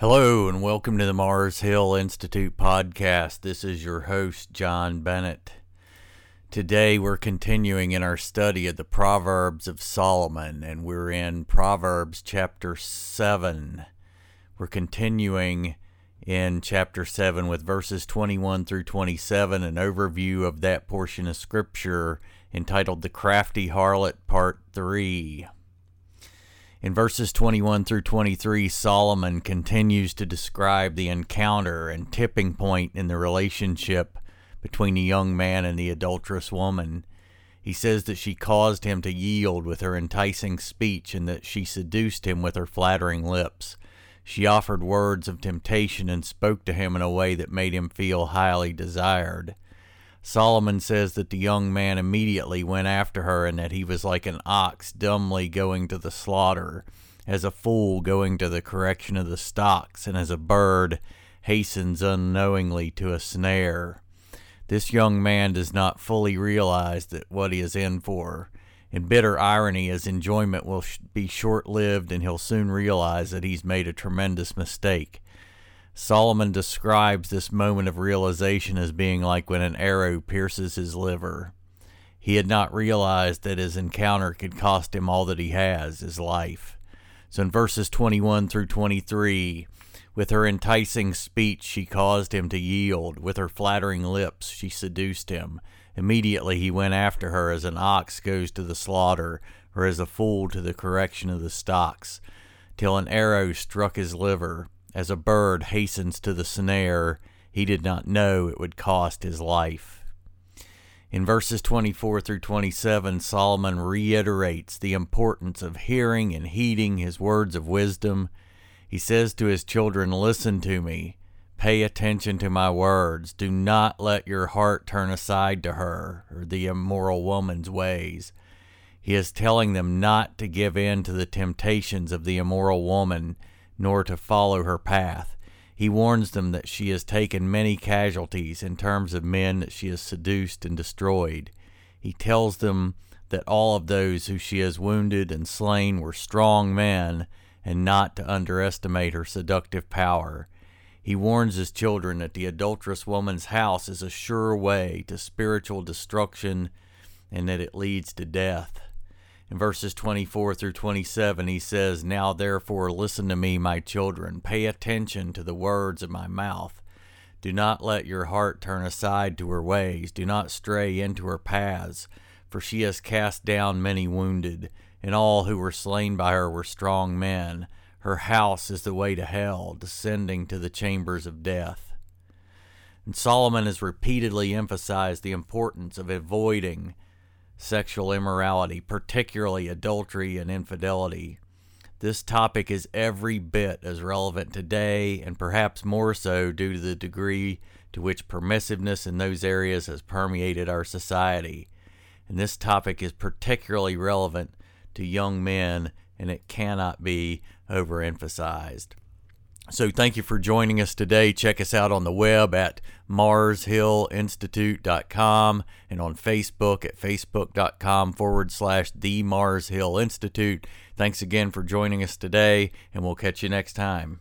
Hello, and welcome to the Mars Hill Institute podcast. This is your host, John Bennett. Today, we're continuing in our study of the Proverbs of Solomon, and we're in Proverbs chapter 7. We're continuing in chapter 7 with verses 21 through 27, an overview of that portion of Scripture entitled The Crafty Harlot, Part 3. In verses 21 through 23, Solomon continues to describe the encounter and tipping point in the relationship between the young man and the adulterous woman. He says that she caused him to yield with her enticing speech and that she seduced him with her flattering lips. She offered words of temptation and spoke to him in a way that made him feel highly desired. Solomon says that the young man immediately went after her and that he was like an ox dumbly going to the slaughter, as a fool going to the correction of the stocks, and as a bird hastens unknowingly to a snare. This young man does not fully realize that what he is in for. In bitter irony, his enjoyment will be short lived and he'll soon realize that he's made a tremendous mistake. Solomon describes this moment of realization as being like when an arrow pierces his liver. He had not realized that his encounter could cost him all that he has, his life. So in verses 21 through 23, with her enticing speech, she caused him to yield. With her flattering lips, she seduced him. Immediately he went after her as an ox goes to the slaughter, or as a fool to the correction of the stocks, till an arrow struck his liver. As a bird hastens to the snare, he did not know it would cost his life. In verses 24 through 27, Solomon reiterates the importance of hearing and heeding his words of wisdom. He says to his children, Listen to me, pay attention to my words. Do not let your heart turn aside to her or the immoral woman's ways. He is telling them not to give in to the temptations of the immoral woman nor to follow her path. He warns them that she has taken many casualties in terms of men that she has seduced and destroyed. He tells them that all of those who she has wounded and slain were strong men, and not to underestimate her seductive power. He warns his children that the adulterous woman's house is a sure way to spiritual destruction and that it leads to death. In verses 24 through 27, he says, Now therefore listen to me, my children. Pay attention to the words of my mouth. Do not let your heart turn aside to her ways. Do not stray into her paths, for she has cast down many wounded, and all who were slain by her were strong men. Her house is the way to hell, descending to the chambers of death. And Solomon has repeatedly emphasized the importance of avoiding sexual immorality, particularly adultery and infidelity. This topic is every bit as relevant today, and perhaps more so due to the degree to which permissiveness in those areas has permeated our society. And this topic is particularly relevant to young men, and it cannot be overemphasized. So, thank you for joining us today. Check us out on the web at marshillinstitute.com and on Facebook at facebook.com forward slash the Mars Hill Institute. Thanks again for joining us today, and we'll catch you next time.